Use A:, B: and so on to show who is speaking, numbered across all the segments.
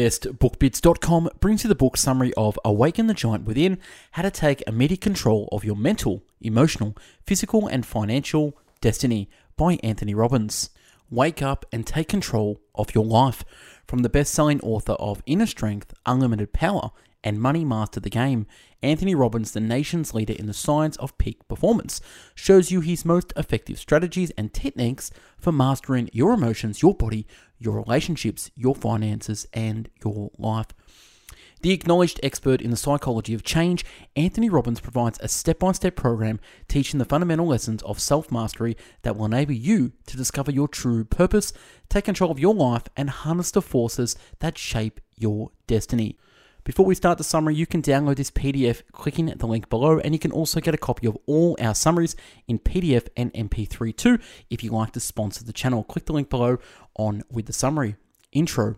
A: TheBestBookBits.com brings you the book summary of Awaken the Giant Within How to Take Immediate Control of Your Mental, Emotional, Physical, and Financial Destiny by Anthony Robbins. Wake up and take control of your life. From the best selling author of Inner Strength, Unlimited Power, and Money Master the Game, Anthony Robbins, the nation's leader in the science of peak performance, shows you his most effective strategies and techniques for mastering your emotions, your body, your relationships, your finances, and your life. The acknowledged expert in the psychology of change, Anthony Robbins provides a step by step program teaching the fundamental lessons of self mastery that will enable you to discover your true purpose, take control of your life, and harness the forces that shape your destiny. Before we start the summary, you can download this PDF clicking the link below, and you can also get a copy of all our summaries in PDF and MP3 too if you like to sponsor the channel. Click the link below on with the summary. Intro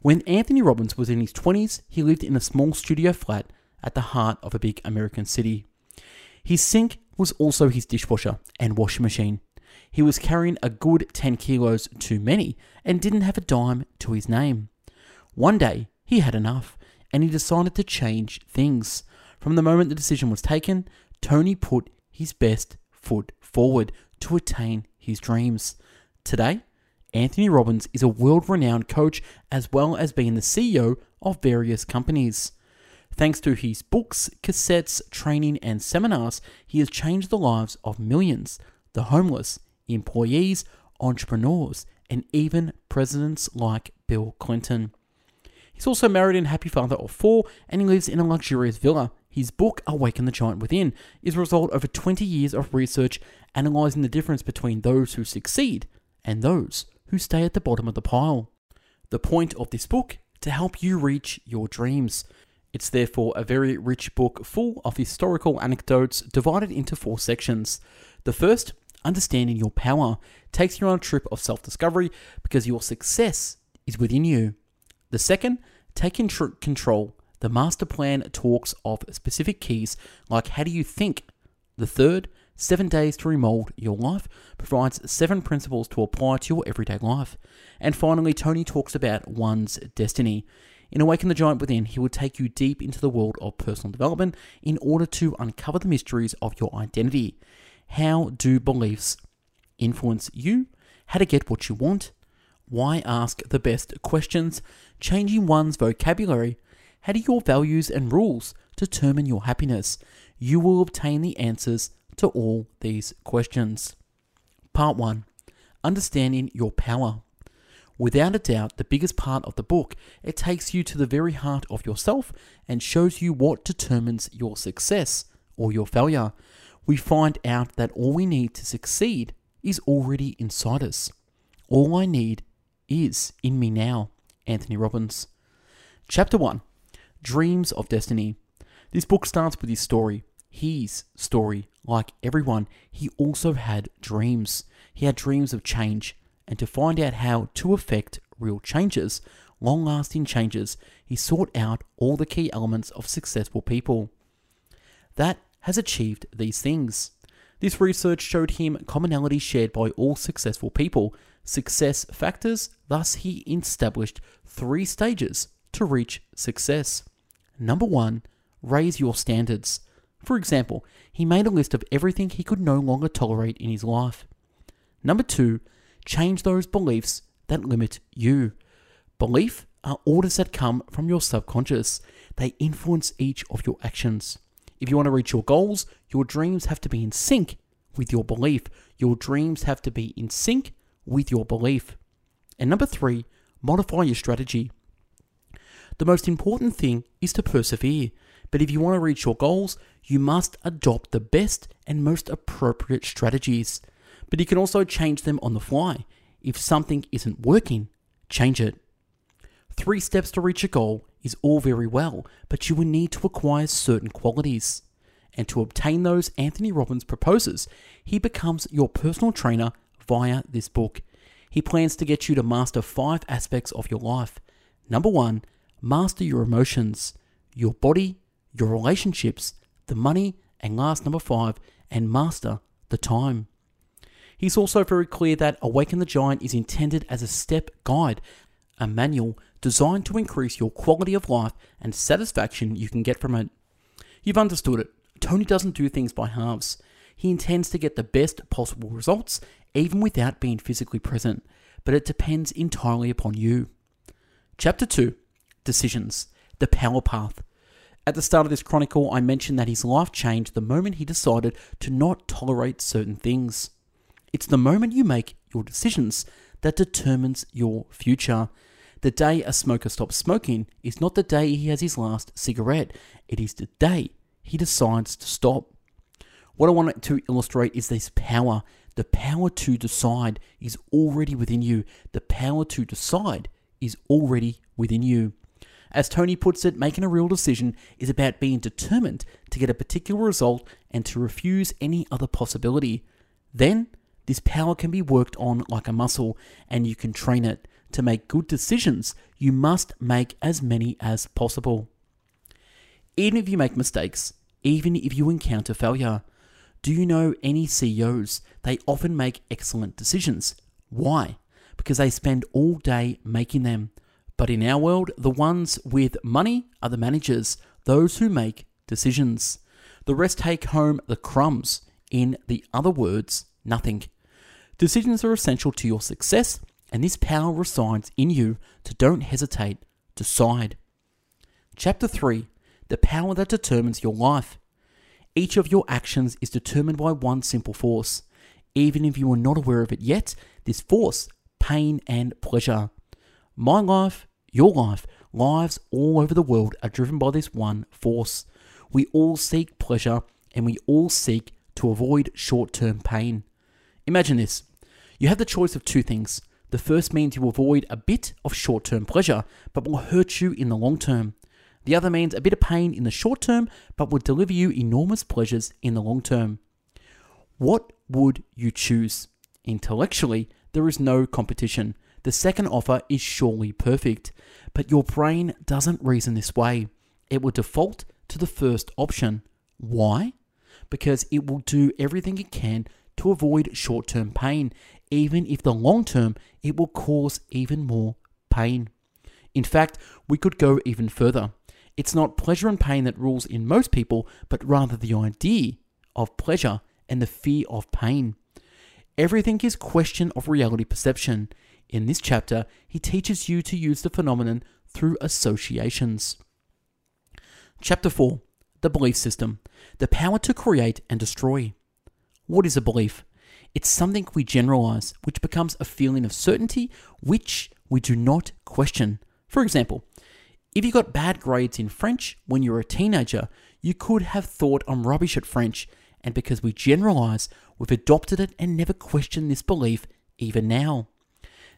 A: When Anthony Robbins was in his 20s, he lived in a small studio flat at the heart of a big American city. His sink was also his dishwasher and washing machine. He was carrying a good 10 kilos too many and didn't have a dime to his name. One day, he had enough and he decided to change things. From the moment the decision was taken, Tony put his best foot forward to attain his dreams. Today, Anthony Robbins is a world renowned coach as well as being the CEO of various companies. Thanks to his books, cassettes, training, and seminars, he has changed the lives of millions, the homeless, employees, entrepreneurs, and even presidents like Bill Clinton. He's also married and happy father of four, and he lives in a luxurious villa. His book, Awaken the Giant Within, is a result of over 20 years of research analysing the difference between those who succeed and those who stay at the bottom of the pile. The point of this book to help you reach your dreams. It's therefore a very rich book full of historical anecdotes divided into four sections. The first, Understanding Your Power, takes you on a trip of self discovery because your success is within you. The second, tr- control. The master plan talks of specific keys like how do you think. The third, seven days to remold your life, provides seven principles to apply to your everyday life. And finally, Tony talks about one's destiny. In Awaken the Giant Within, he will take you deep into the world of personal development in order to uncover the mysteries of your identity. How do beliefs influence you? How to get what you want? Why ask the best questions? Changing one's vocabulary. How do your values and rules determine your happiness? You will obtain the answers to all these questions. Part 1 Understanding Your Power. Without a doubt, the biggest part of the book, it takes you to the very heart of yourself and shows you what determines your success or your failure. We find out that all we need to succeed is already inside us. All I need is in me now. Anthony Robbins. Chapter 1 Dreams of Destiny. This book starts with his story. His story. Like everyone, he also had dreams. He had dreams of change. And to find out how to effect real changes, long lasting changes, he sought out all the key elements of successful people. That has achieved these things. This research showed him commonalities shared by all successful people, success factors, thus, he established three stages to reach success. Number one, raise your standards. For example, he made a list of everything he could no longer tolerate in his life. Number two, change those beliefs that limit you. Belief are orders that come from your subconscious. They influence each of your actions. If you want to reach your goals, your dreams have to be in sync with your belief. Your dreams have to be in sync with your belief. And number three, modify your strategy. The most important thing is to persevere, but if you want to reach your goals, you must adopt the best and most appropriate strategies. But you can also change them on the fly. If something isn't working, change it. Three steps to reach a goal is all very well, but you will need to acquire certain qualities. And to obtain those, Anthony Robbins proposes he becomes your personal trainer via this book. He plans to get you to master five aspects of your life. Number one, master your emotions, your body, your relationships, the money, and last, number five, and master the time. He's also very clear that Awaken the Giant is intended as a step guide, a manual designed to increase your quality of life and satisfaction you can get from it. You've understood it. Tony doesn't do things by halves. He intends to get the best possible results, even without being physically present, but it depends entirely upon you. Chapter 2 Decisions The Power Path. At the start of this chronicle, I mentioned that his life changed the moment he decided to not tolerate certain things. It's the moment you make your decisions that determines your future. The day a smoker stops smoking is not the day he has his last cigarette, it is the day he decides to stop. What I want to illustrate is this power. The power to decide is already within you. The power to decide is already within you. As Tony puts it, making a real decision is about being determined to get a particular result and to refuse any other possibility. Then, this power can be worked on like a muscle and you can train it. To make good decisions, you must make as many as possible. Even if you make mistakes, even if you encounter failure, do you know any CEOs? They often make excellent decisions. Why? Because they spend all day making them. But in our world, the ones with money are the managers, those who make decisions. The rest take home the crumbs. In the other words, nothing. Decisions are essential to your success, and this power resides in you, so don't hesitate, decide. Chapter 3 The Power That Determines Your Life. Each of your actions is determined by one simple force. Even if you are not aware of it yet, this force, pain and pleasure. My life, your life, lives all over the world are driven by this one force. We all seek pleasure and we all seek to avoid short term pain. Imagine this you have the choice of two things. The first means you avoid a bit of short term pleasure, but will hurt you in the long term. The other means a bit of pain in the short term, but will deliver you enormous pleasures in the long term. What would you choose? Intellectually, there is no competition. The second offer is surely perfect, but your brain doesn't reason this way. It will default to the first option. Why? Because it will do everything it can to avoid short term pain, even if the long term it will cause even more pain. In fact, we could go even further. It's not pleasure and pain that rules in most people, but rather the idea of pleasure and the fear of pain. Everything is question of reality perception. In this chapter, he teaches you to use the phenomenon through associations. Chapter 4 The Belief System The Power to Create and Destroy. What is a belief? It's something we generalize, which becomes a feeling of certainty which we do not question. For example, if you got bad grades in French when you were a teenager, you could have thought I'm rubbish at French, and because we generalize, we've adopted it and never questioned this belief even now.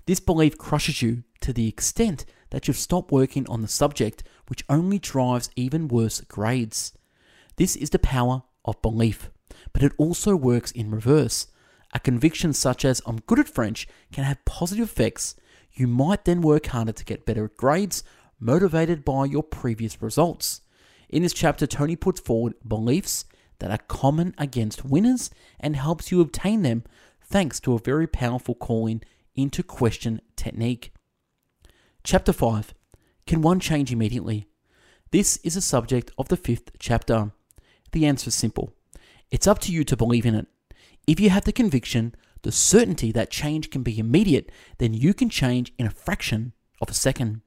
A: This belief crushes you to the extent that you've stopped working on the subject, which only drives even worse grades. This is the power of belief, but it also works in reverse. A conviction such as I'm good at French can have positive effects. You might then work harder to get better grades, motivated by your previous results. In this chapter, Tony puts forward beliefs that are common against winners and helps you obtain them thanks to a very powerful calling into question technique. Chapter 5 Can one change immediately? This is a subject of the fifth chapter. The answer is simple it's up to you to believe in it. If you have the conviction, the certainty that change can be immediate, then you can change in a fraction of a second.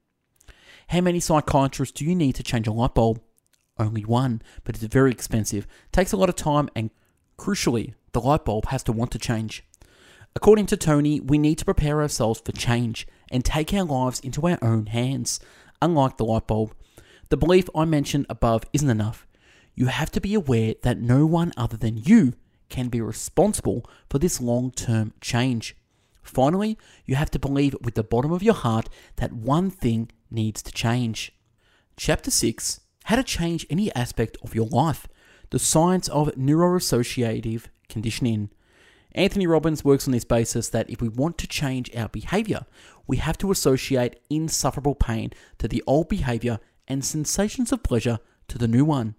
A: How many psychiatrists do you need to change a light bulb? Only one, but it's very expensive, takes a lot of time, and crucially, the light bulb has to want to change. According to Tony, we need to prepare ourselves for change and take our lives into our own hands. Unlike the light bulb, the belief I mentioned above isn't enough. You have to be aware that no one other than you can be responsible for this long term change. Finally, you have to believe with the bottom of your heart that one thing needs to change. Chapter 6 How to Change Any Aspect of Your Life The Science of Neuroassociative Conditioning. Anthony Robbins works on this basis that if we want to change our behavior, we have to associate insufferable pain to the old behavior and sensations of pleasure to the new one.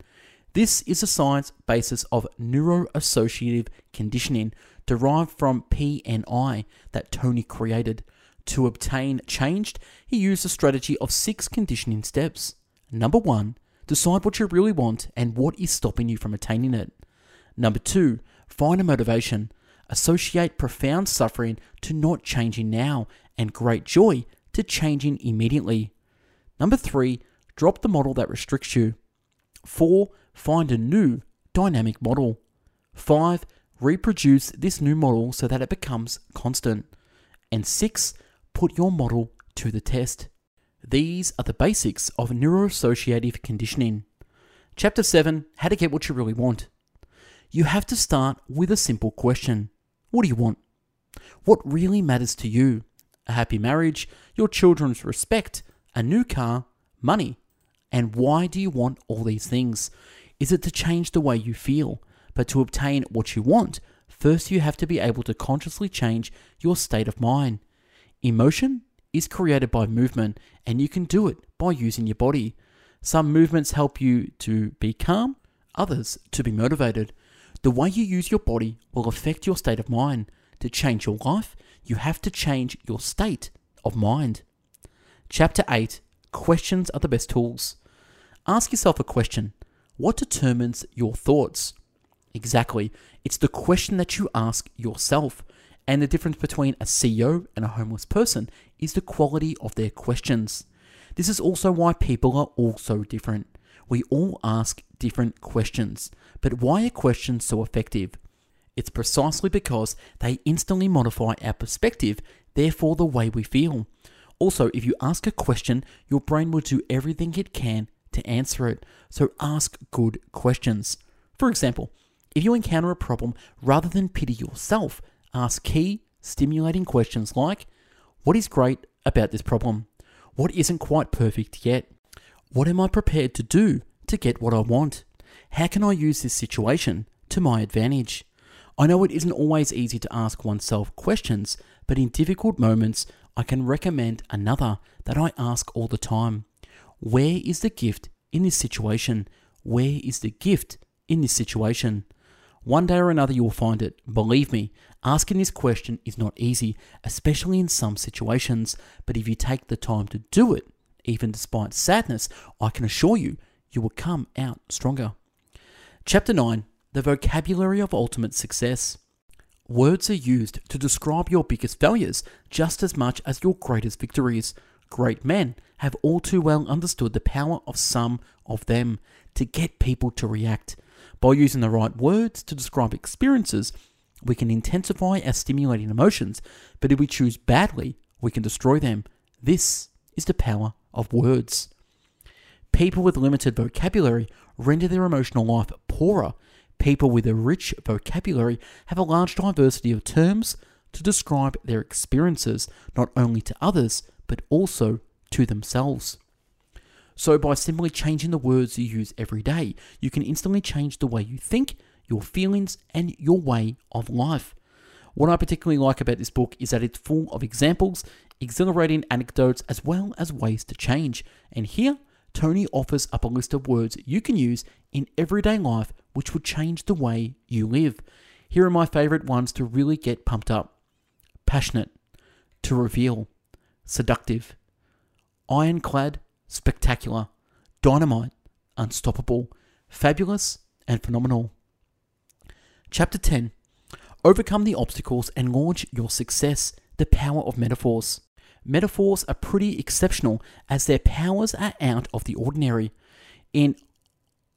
A: This is a science basis of neuroassociative conditioning derived from PNI that Tony created. To obtain changed, he used a strategy of six conditioning steps. Number one, decide what you really want and what is stopping you from attaining it. Number two, find a motivation. Associate profound suffering to not changing now and great joy to changing immediately. Number three, drop the model that restricts you. Four, find a new dynamic model. Five, reproduce this new model so that it becomes constant. And six, put your model to the test. These are the basics of neuroassociative conditioning. Chapter 7 How to Get What You Really Want. You have to start with a simple question What do you want? What really matters to you? A happy marriage, your children's respect, a new car, money. And why do you want all these things? Is it to change the way you feel? But to obtain what you want, first you have to be able to consciously change your state of mind. Emotion is created by movement, and you can do it by using your body. Some movements help you to be calm, others to be motivated. The way you use your body will affect your state of mind. To change your life, you have to change your state of mind. Chapter 8 Questions are the best tools. Ask yourself a question What determines your thoughts? Exactly. It's the question that you ask yourself. And the difference between a CEO and a homeless person is the quality of their questions. This is also why people are all so different. We all ask different questions. But why are questions so effective? It's precisely because they instantly modify our perspective, therefore, the way we feel. Also, if you ask a question, your brain will do everything it can to answer it. So ask good questions. For example, if you encounter a problem, rather than pity yourself, ask key, stimulating questions like What is great about this problem? What isn't quite perfect yet? What am I prepared to do to get what I want? How can I use this situation to my advantage? I know it isn't always easy to ask oneself questions, but in difficult moments, I can recommend another that I ask all the time. Where is the gift in this situation? Where is the gift in this situation? One day or another, you will find it. Believe me, asking this question is not easy, especially in some situations. But if you take the time to do it, even despite sadness, I can assure you, you will come out stronger. Chapter 9 The Vocabulary of Ultimate Success. Words are used to describe your biggest failures just as much as your greatest victories. Great men have all too well understood the power of some of them to get people to react. By using the right words to describe experiences, we can intensify our stimulating emotions, but if we choose badly, we can destroy them. This is the power of words. People with limited vocabulary render their emotional life poorer. People with a rich vocabulary have a large diversity of terms to describe their experiences, not only to others, but also to themselves. So, by simply changing the words you use every day, you can instantly change the way you think, your feelings, and your way of life. What I particularly like about this book is that it's full of examples, exhilarating anecdotes, as well as ways to change. And here, Tony offers up a list of words you can use in everyday life which would change the way you live. Here are my favorite ones to really get pumped up passionate, to reveal, seductive, ironclad, spectacular, dynamite, unstoppable, fabulous, and phenomenal. Chapter 10 Overcome the obstacles and launch your success. The power of metaphors. Metaphors are pretty exceptional as their powers are out of the ordinary. In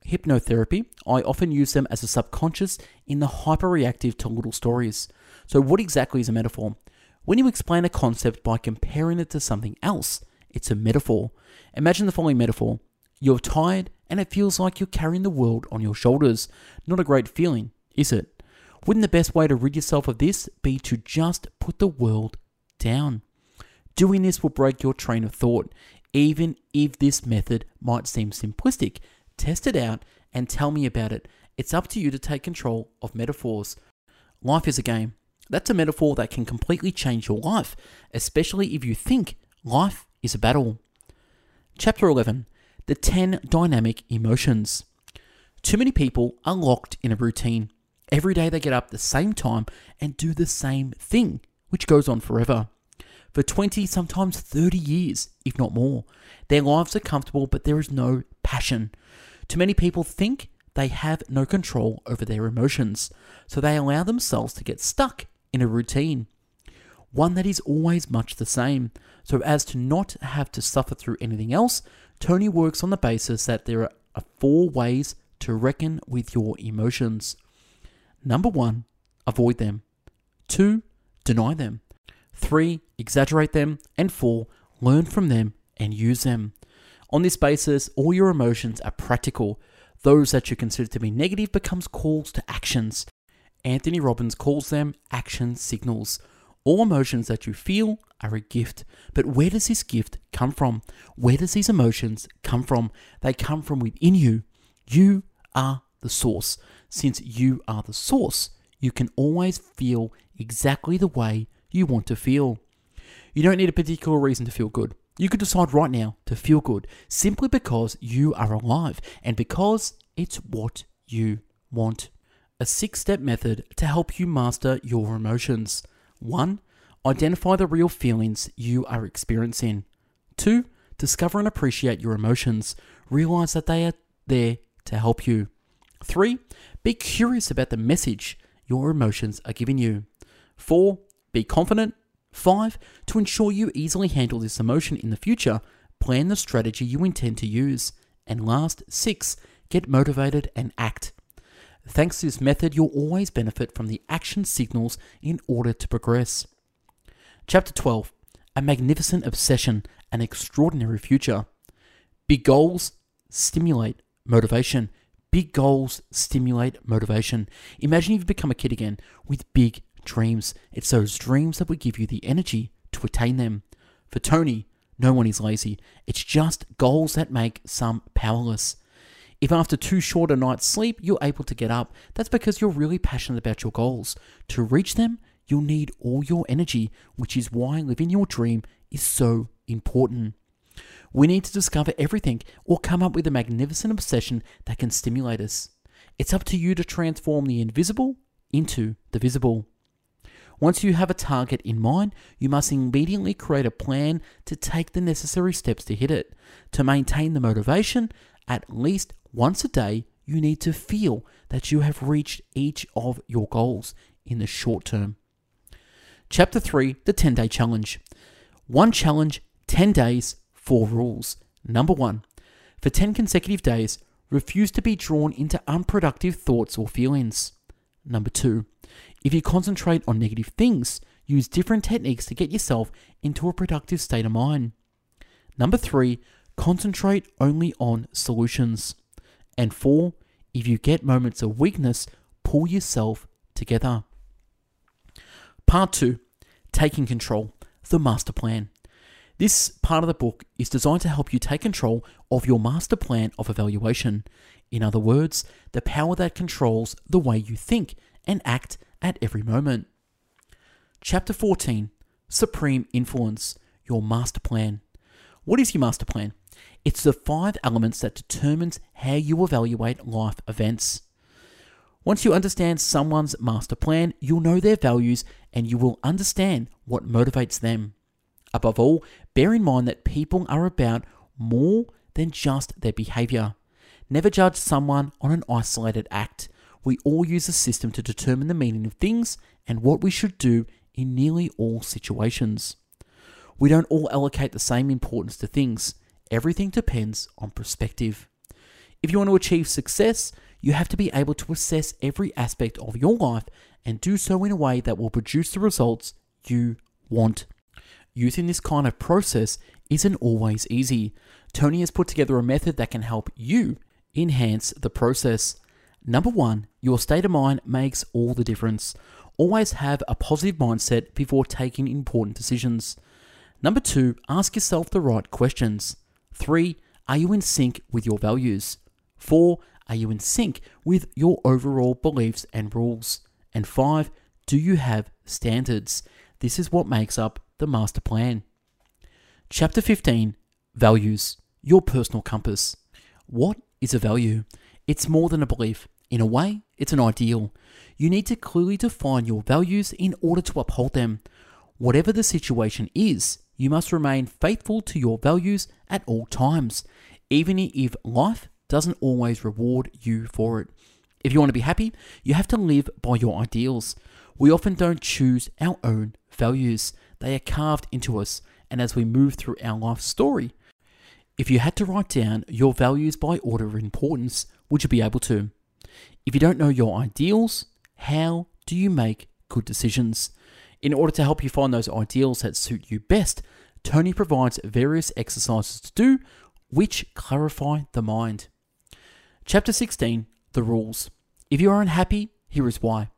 A: hypnotherapy, I often use them as a subconscious in the hyperreactive to little stories. So, what exactly is a metaphor? When you explain a concept by comparing it to something else, it's a metaphor. Imagine the following metaphor You're tired and it feels like you're carrying the world on your shoulders. Not a great feeling, is it? Wouldn't the best way to rid yourself of this be to just put the world down? Doing this will break your train of thought. Even if this method might seem simplistic, test it out and tell me about it. It's up to you to take control of metaphors. Life is a game. That's a metaphor that can completely change your life, especially if you think life is a battle. Chapter 11 The 10 Dynamic Emotions. Too many people are locked in a routine. Every day they get up the same time and do the same thing, which goes on forever. for 20, sometimes 30 years, if not more. Their lives are comfortable, but there is no passion. Too many people think they have no control over their emotions, so they allow themselves to get stuck in a routine, one that is always much the same. So, as to not have to suffer through anything else, Tony works on the basis that there are four ways to reckon with your emotions. Number one, avoid them. Two, deny them. Three, exaggerate them. And four, learn from them and use them. On this basis, all your emotions are practical. Those that you consider to be negative becomes calls to actions. Anthony Robbins calls them action signals. All emotions that you feel are a gift. But where does this gift come from? Where does these emotions come from? They come from within you. You are the source. Since you are the source, you can always feel exactly the way you want to feel. You don't need a particular reason to feel good. You could decide right now to feel good simply because you are alive and because it's what you want. A six step method to help you master your emotions. 1. Identify the real feelings you are experiencing. 2. Discover and appreciate your emotions. Realize that they are there to help you. 3. Be curious about the message your emotions are giving you. 4. Be confident 5. To ensure you easily handle this emotion in the future, plan the strategy you intend to use. And last, 6. Get motivated and act. Thanks to this method, you'll always benefit from the action signals in order to progress. Chapter 12 A Magnificent Obsession, an Extraordinary Future. Big goals stimulate motivation. Big goals stimulate motivation. Imagine you've become a kid again with big dreams. It's those dreams that will give you the energy to attain them. For Tony, no one is lazy. It's just goals that make some powerless. If after too short a night's sleep you're able to get up, that's because you're really passionate about your goals. To reach them, you'll need all your energy, which is why living your dream is so important. We need to discover everything or come up with a magnificent obsession that can stimulate us. It's up to you to transform the invisible into the visible. Once you have a target in mind, you must immediately create a plan to take the necessary steps to hit it. To maintain the motivation, at least once a day, you need to feel that you have reached each of your goals in the short term. Chapter 3 The 10 Day Challenge. One challenge, 10 days, 4 rules. Number 1. For 10 consecutive days, refuse to be drawn into unproductive thoughts or feelings. Number 2. If you concentrate on negative things, use different techniques to get yourself into a productive state of mind. Number three, concentrate only on solutions. And four, if you get moments of weakness, pull yourself together. Part two, taking control, the master plan. This part of the book is designed to help you take control of your master plan of evaluation. In other words, the power that controls the way you think and act at every moment. Chapter 14 Supreme Influence Your Master Plan. What is your master plan? It's the five elements that determines how you evaluate life events. Once you understand someone's master plan, you'll know their values and you will understand what motivates them. Above all, bear in mind that people are about more than just their behavior. Never judge someone on an isolated act we all use a system to determine the meaning of things and what we should do in nearly all situations. We don't all allocate the same importance to things. Everything depends on perspective. If you want to achieve success, you have to be able to assess every aspect of your life and do so in a way that will produce the results you want. Using this kind of process isn't always easy. Tony has put together a method that can help you enhance the process. Number one, your state of mind makes all the difference. Always have a positive mindset before taking important decisions. Number two, ask yourself the right questions. Three, are you in sync with your values? Four, are you in sync with your overall beliefs and rules? And five, do you have standards? This is what makes up the master plan. Chapter 15 Values, your personal compass. What is a value? It's more than a belief, in a way, it's an ideal. You need to clearly define your values in order to uphold them. Whatever the situation is, you must remain faithful to your values at all times, even if life doesn't always reward you for it. If you want to be happy, you have to live by your ideals. We often don't choose our own values, they are carved into us, and as we move through our life story, if you had to write down your values by order of importance, would you be able to? If you don't know your ideals, how do you make good decisions? In order to help you find those ideals that suit you best, Tony provides various exercises to do which clarify the mind. Chapter 16 The Rules. If you are unhappy, here is why.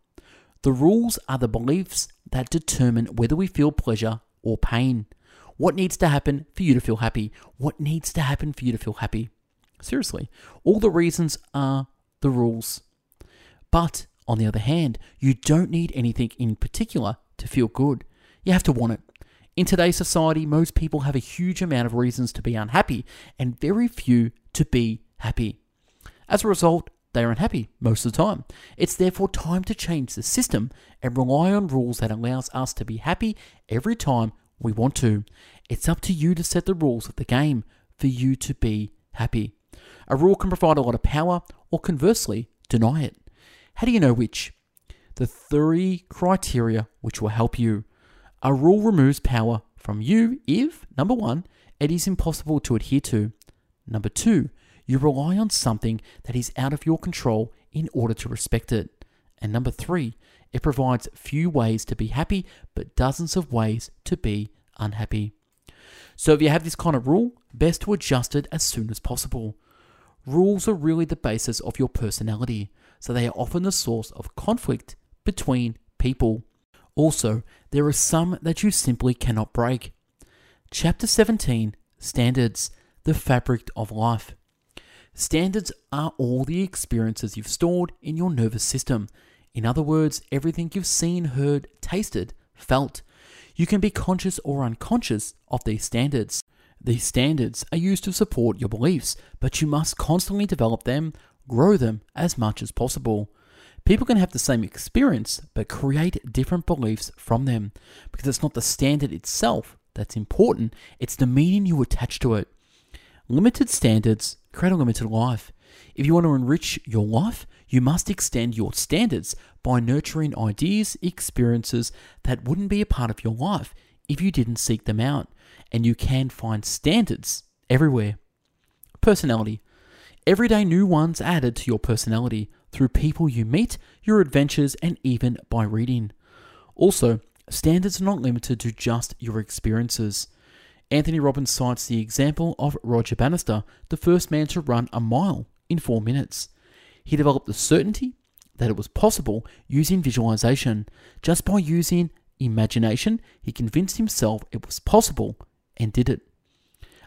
A: The rules are the beliefs that determine whether we feel pleasure or pain. What needs to happen for you to feel happy? What needs to happen for you to feel happy? Seriously, all the reasons are the rules. But on the other hand, you don't need anything in particular to feel good. You have to want it. In today's society, most people have a huge amount of reasons to be unhappy and very few to be happy. As a result, they are unhappy most of the time. It's therefore time to change the system and rely on rules that allows us to be happy every time we want to. It's up to you to set the rules of the game for you to be happy. A rule can provide a lot of power or conversely deny it. How do you know which? The three criteria which will help you. A rule removes power from you if, number one, it is impossible to adhere to. Number two, you rely on something that is out of your control in order to respect it. And number three, it provides few ways to be happy, but dozens of ways to be unhappy. So if you have this kind of rule, best to adjust it as soon as possible. Rules are really the basis of your personality, so they are often the source of conflict between people. Also, there are some that you simply cannot break. Chapter 17 Standards The Fabric of Life. Standards are all the experiences you've stored in your nervous system in other words, everything you've seen, heard, tasted, felt. You can be conscious or unconscious of these standards. These standards are used to support your beliefs, but you must constantly develop them, grow them as much as possible. People can have the same experience, but create different beliefs from them because it's not the standard itself that's important, it's the meaning you attach to it. Limited standards create a limited life. If you want to enrich your life, you must extend your standards by nurturing ideas, experiences that wouldn't be a part of your life if you didn't seek them out. And you can find standards everywhere. Personality. Everyday new ones added to your personality through people you meet, your adventures, and even by reading. Also, standards are not limited to just your experiences. Anthony Robbins cites the example of Roger Bannister, the first man to run a mile in four minutes. He developed the certainty that it was possible using visualization. Just by using imagination, he convinced himself it was possible and did it.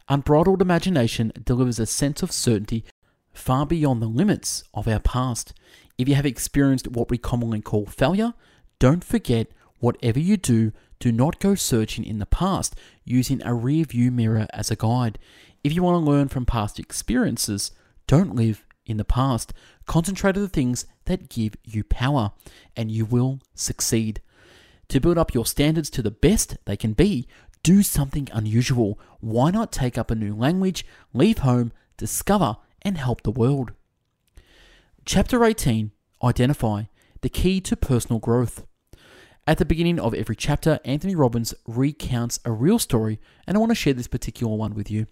A: Unbridled imagination delivers a sense of certainty far beyond the limits of our past. If you have experienced what we commonly call failure, don't forget whatever you do, do not go searching in the past using a rear view mirror as a guide. If you want to learn from past experiences, don't live in the past. Concentrate on the things that give you power, and you will succeed. To build up your standards to the best they can be, do something unusual. Why not take up a new language, leave home, discover, and help the world? Chapter 18 Identify the key to personal growth. At the beginning of every chapter, Anthony Robbins recounts a real story, and I want to share this particular one with you.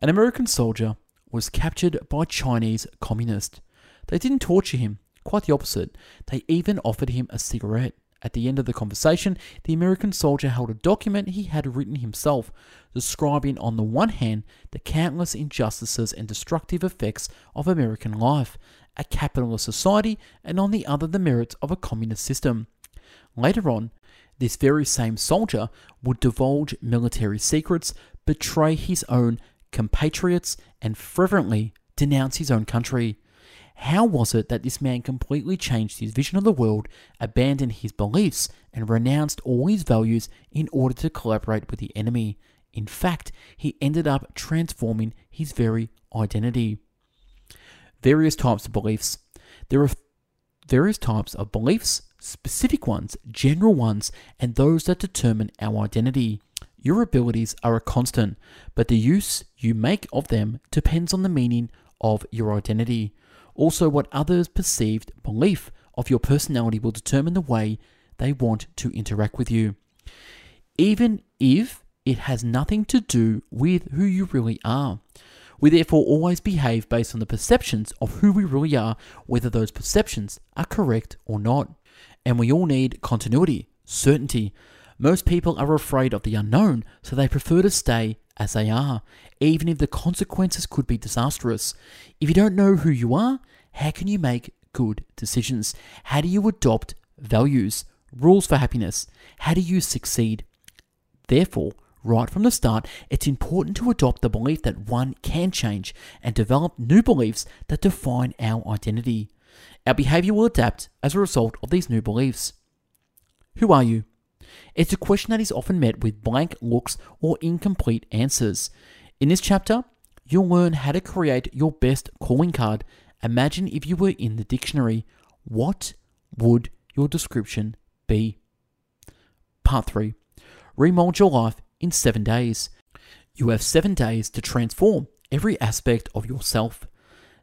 A: An American soldier was captured by Chinese communists. They didn't torture him, quite the opposite. They even offered him a cigarette. At the end of the conversation, the American soldier held a document he had written himself, describing on the one hand the countless injustices and destructive effects of American life, a capitalist society, and on the other the merits of a communist system. Later on, this very same soldier would divulge military secrets, betray his own compatriots, and fervently denounce his own country. How was it that this man completely changed his vision of the world, abandoned his beliefs, and renounced all his values in order to collaborate with the enemy? In fact, he ended up transforming his very identity. Various types of beliefs. There are various types of beliefs, specific ones, general ones, and those that determine our identity. Your abilities are a constant, but the use you make of them depends on the meaning of your identity. Also, what others' perceived belief of your personality will determine the way they want to interact with you. Even if it has nothing to do with who you really are. We therefore always behave based on the perceptions of who we really are, whether those perceptions are correct or not. And we all need continuity, certainty. Most people are afraid of the unknown, so they prefer to stay as they are, even if the consequences could be disastrous. If you don't know who you are, how can you make good decisions? How do you adopt values, rules for happiness? How do you succeed? Therefore, right from the start, it's important to adopt the belief that one can change and develop new beliefs that define our identity. Our behavior will adapt as a result of these new beliefs. Who are you? It's a question that is often met with blank looks or incomplete answers. In this chapter, you'll learn how to create your best calling card. Imagine if you were in the dictionary. What would your description be? Part 3 Remold your life in seven days. You have seven days to transform every aspect of yourself.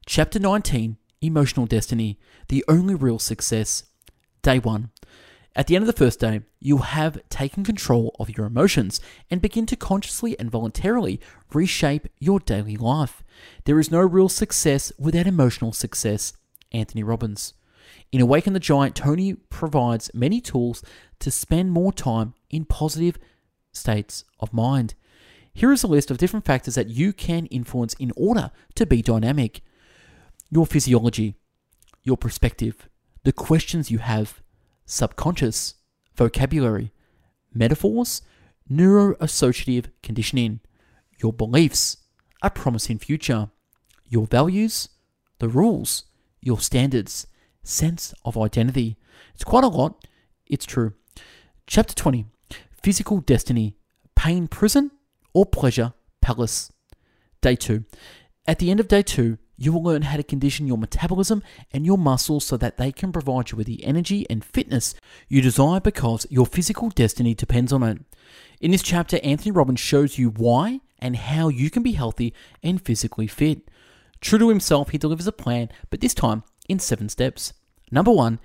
A: Chapter 19 Emotional Destiny, the only real success. Day 1 at the end of the first day, you'll have taken control of your emotions and begin to consciously and voluntarily reshape your daily life. There is no real success without emotional success. Anthony Robbins. In Awaken the Giant, Tony provides many tools to spend more time in positive states of mind. Here is a list of different factors that you can influence in order to be dynamic your physiology, your perspective, the questions you have, subconscious, vocabulary, metaphors, neuroassociative conditioning, your beliefs, a promising future, your values, the rules, your standards, sense of identity. It's quite a lot. It's true. Chapter 20 Physical Destiny Pain Prison or Pleasure Palace. Day 2. At the end of day 2, you will learn how to condition your metabolism and your muscles so that they can provide you with the energy and fitness you desire because your physical destiny depends on it. In this chapter, Anthony Robbins shows you why and how you can be healthy and physically fit. True to himself, he delivers a plan, but this time in seven steps. Number one,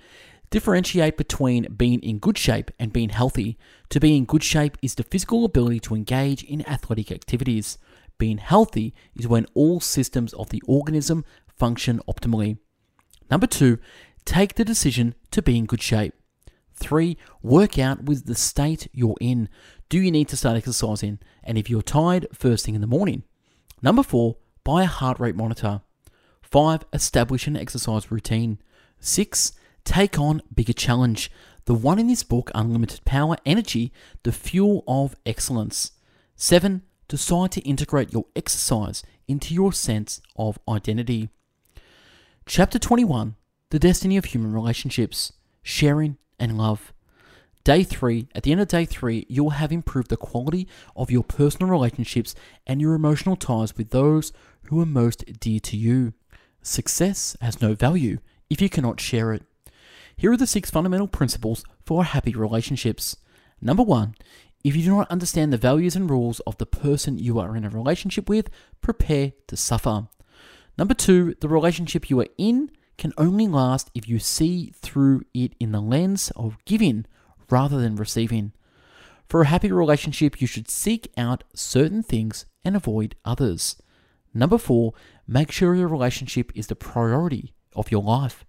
A: differentiate between being in good shape and being healthy. To be in good shape is the physical ability to engage in athletic activities. Being healthy is when all systems of the organism function optimally. Number two, take the decision to be in good shape. Three, work out with the state you're in. Do you need to start exercising? And if you're tired, first thing in the morning. Number four, buy a heart rate monitor. Five, establish an exercise routine. Six, take on bigger challenge. The one in this book, Unlimited Power Energy, the fuel of excellence. Seven, decide to integrate your exercise into your sense of identity. Chapter 21 The Destiny of Human Relationships Sharing and Love. Day 3 At the end of day 3, you'll have improved the quality of your personal relationships and your emotional ties with those who are most dear to you. Success has no value if you cannot share it. Here are the six fundamental principles for happy relationships. Number one, if you do not understand the values and rules of the person you are in a relationship with, prepare to suffer. Number two, the relationship you are in can only last if you see through it in the lens of giving rather than receiving. For a happy relationship, you should seek out certain things and avoid others. Number four, make sure your relationship is the priority of your life.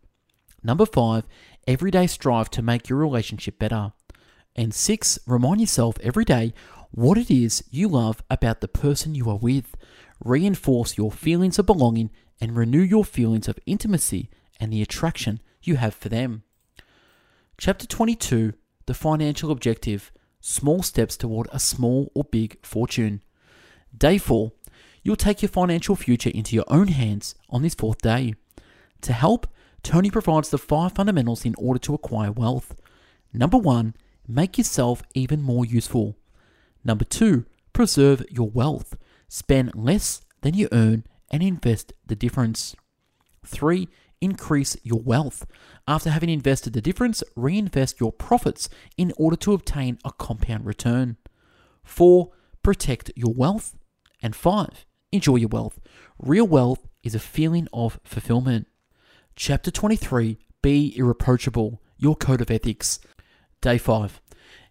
A: Number five, every day strive to make your relationship better. And six, remind yourself every day what it is you love about the person you are with. Reinforce your feelings of belonging and renew your feelings of intimacy and the attraction you have for them. Chapter 22 The Financial Objective Small Steps Toward a Small or Big Fortune. Day 4 You'll take your financial future into your own hands on this fourth day. To help, Tony provides the five fundamentals in order to acquire wealth. Number one make yourself even more useful. Number two, preserve your wealth. Spend less than you earn and invest the difference. Three, increase your wealth. After having invested the difference, reinvest your profits in order to obtain a compound return. 4. Protect your wealth. And 5. Enjoy your wealth. Real wealth is a feeling of fulfillment. Chapter 23 Be Irreproachable Your Code of Ethics. Day 5.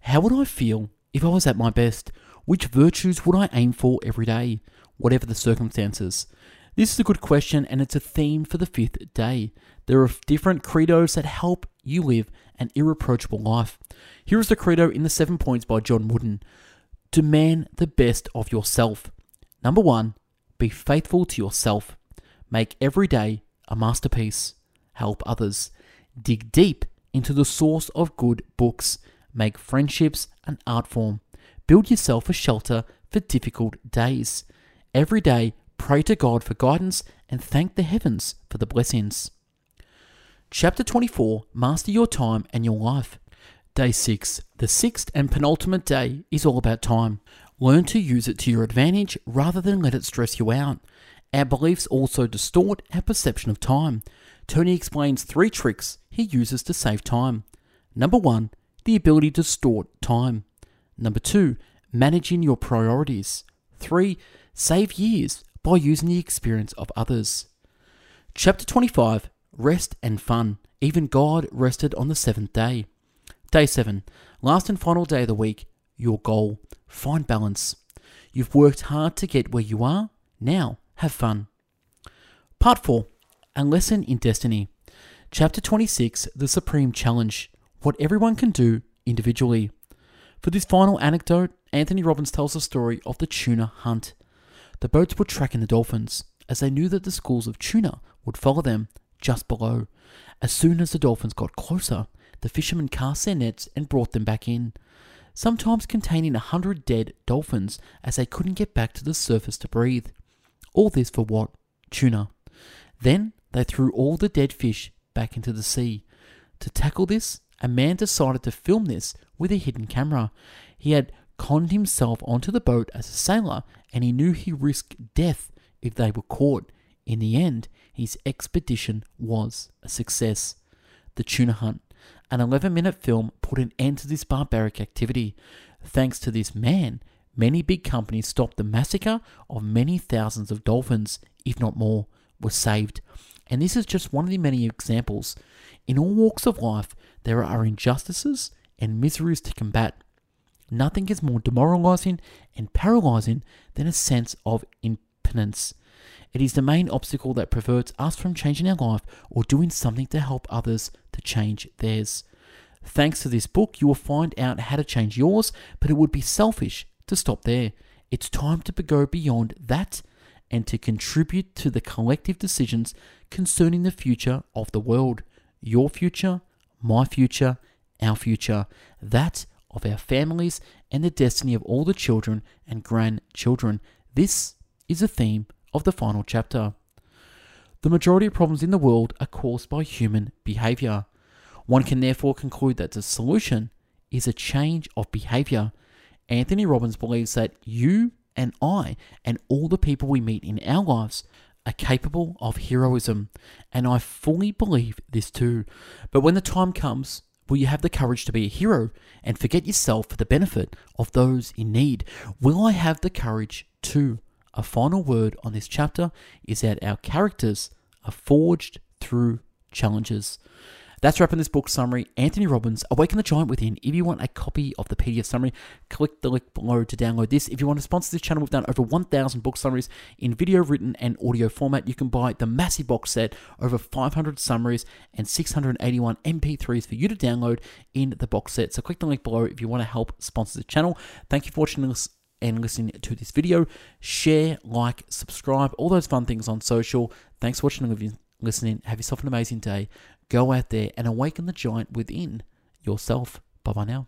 A: How would I feel if I was at my best? Which virtues would I aim for every day, whatever the circumstances? This is a good question, and it's a theme for the fifth day. There are different credos that help you live an irreproachable life. Here is the credo in the seven points by John Wooden Demand the best of yourself. Number one, be faithful to yourself. Make every day a masterpiece. Help others. Dig deep into the source of good books. Make friendships an art form. Build yourself a shelter for difficult days. Every day, pray to God for guidance and thank the heavens for the blessings. Chapter 24 Master Your Time and Your Life. Day 6. The sixth and penultimate day is all about time. Learn to use it to your advantage rather than let it stress you out. Our beliefs also distort our perception of time. Tony explains three tricks he uses to save time. Number one, the ability to store time. Number two, managing your priorities. Three, save years by using the experience of others. Chapter 25 Rest and Fun. Even God rested on the seventh day. Day 7. Last and final day of the week. Your goal. Find balance. You've worked hard to get where you are. Now, have fun. Part 4. A Lesson in Destiny. Chapter 26 The Supreme Challenge. What everyone can do individually. For this final anecdote, Anthony Robbins tells the story of the tuna hunt. The boats were tracking the dolphins, as they knew that the schools of tuna would follow them just below. As soon as the dolphins got closer, the fishermen cast their nets and brought them back in, sometimes containing a hundred dead dolphins as they couldn't get back to the surface to breathe. All this for what? Tuna. Then they threw all the dead fish back into the sea. To tackle this, a man decided to film this with a hidden camera. He had conned himself onto the boat as a sailor and he knew he risked death if they were caught. In the end, his expedition was a success. The tuna hunt. An 11 minute film put an end to this barbaric activity. Thanks to this man, many big companies stopped the massacre of many thousands of dolphins, if not more, were saved. And this is just one of the many examples. In all walks of life, there are injustices and miseries to combat. Nothing is more demoralizing and paralyzing than a sense of impotence. It is the main obstacle that prevents us from changing our life or doing something to help others to change theirs. Thanks to this book, you will find out how to change yours, but it would be selfish to stop there. It's time to go beyond that and to contribute to the collective decisions concerning the future of the world. Your future, my future, our future, that of our families, and the destiny of all the children and grandchildren. This is a theme of the final chapter. The majority of problems in the world are caused by human behavior. One can therefore conclude that the solution is a change of behavior. Anthony Robbins believes that you and I and all the people we meet in our lives are capable of heroism, and I fully believe this too. But when the time comes, will you have the courage to be a hero and forget yourself for the benefit of those in need? Will I have the courage to? A final word on this chapter is that our characters are forged through challenges. That's wrapping this book summary. Anthony Robbins, Awaken the Giant Within. If you want a copy of the PDF summary, click the link below to download this. If you want to sponsor this channel, we've done over 1,000 book summaries in video, written, and audio format. You can buy the massive box set, over 500 summaries, and 681 MP3s for you to download in the box set. So click the link below if you want to help sponsor the channel. Thank you for watching this and listening to this video. Share, like, subscribe, all those fun things on social. Thanks for watching and listening. Have yourself an amazing day. Go out there and awaken the giant within yourself. Bye bye now.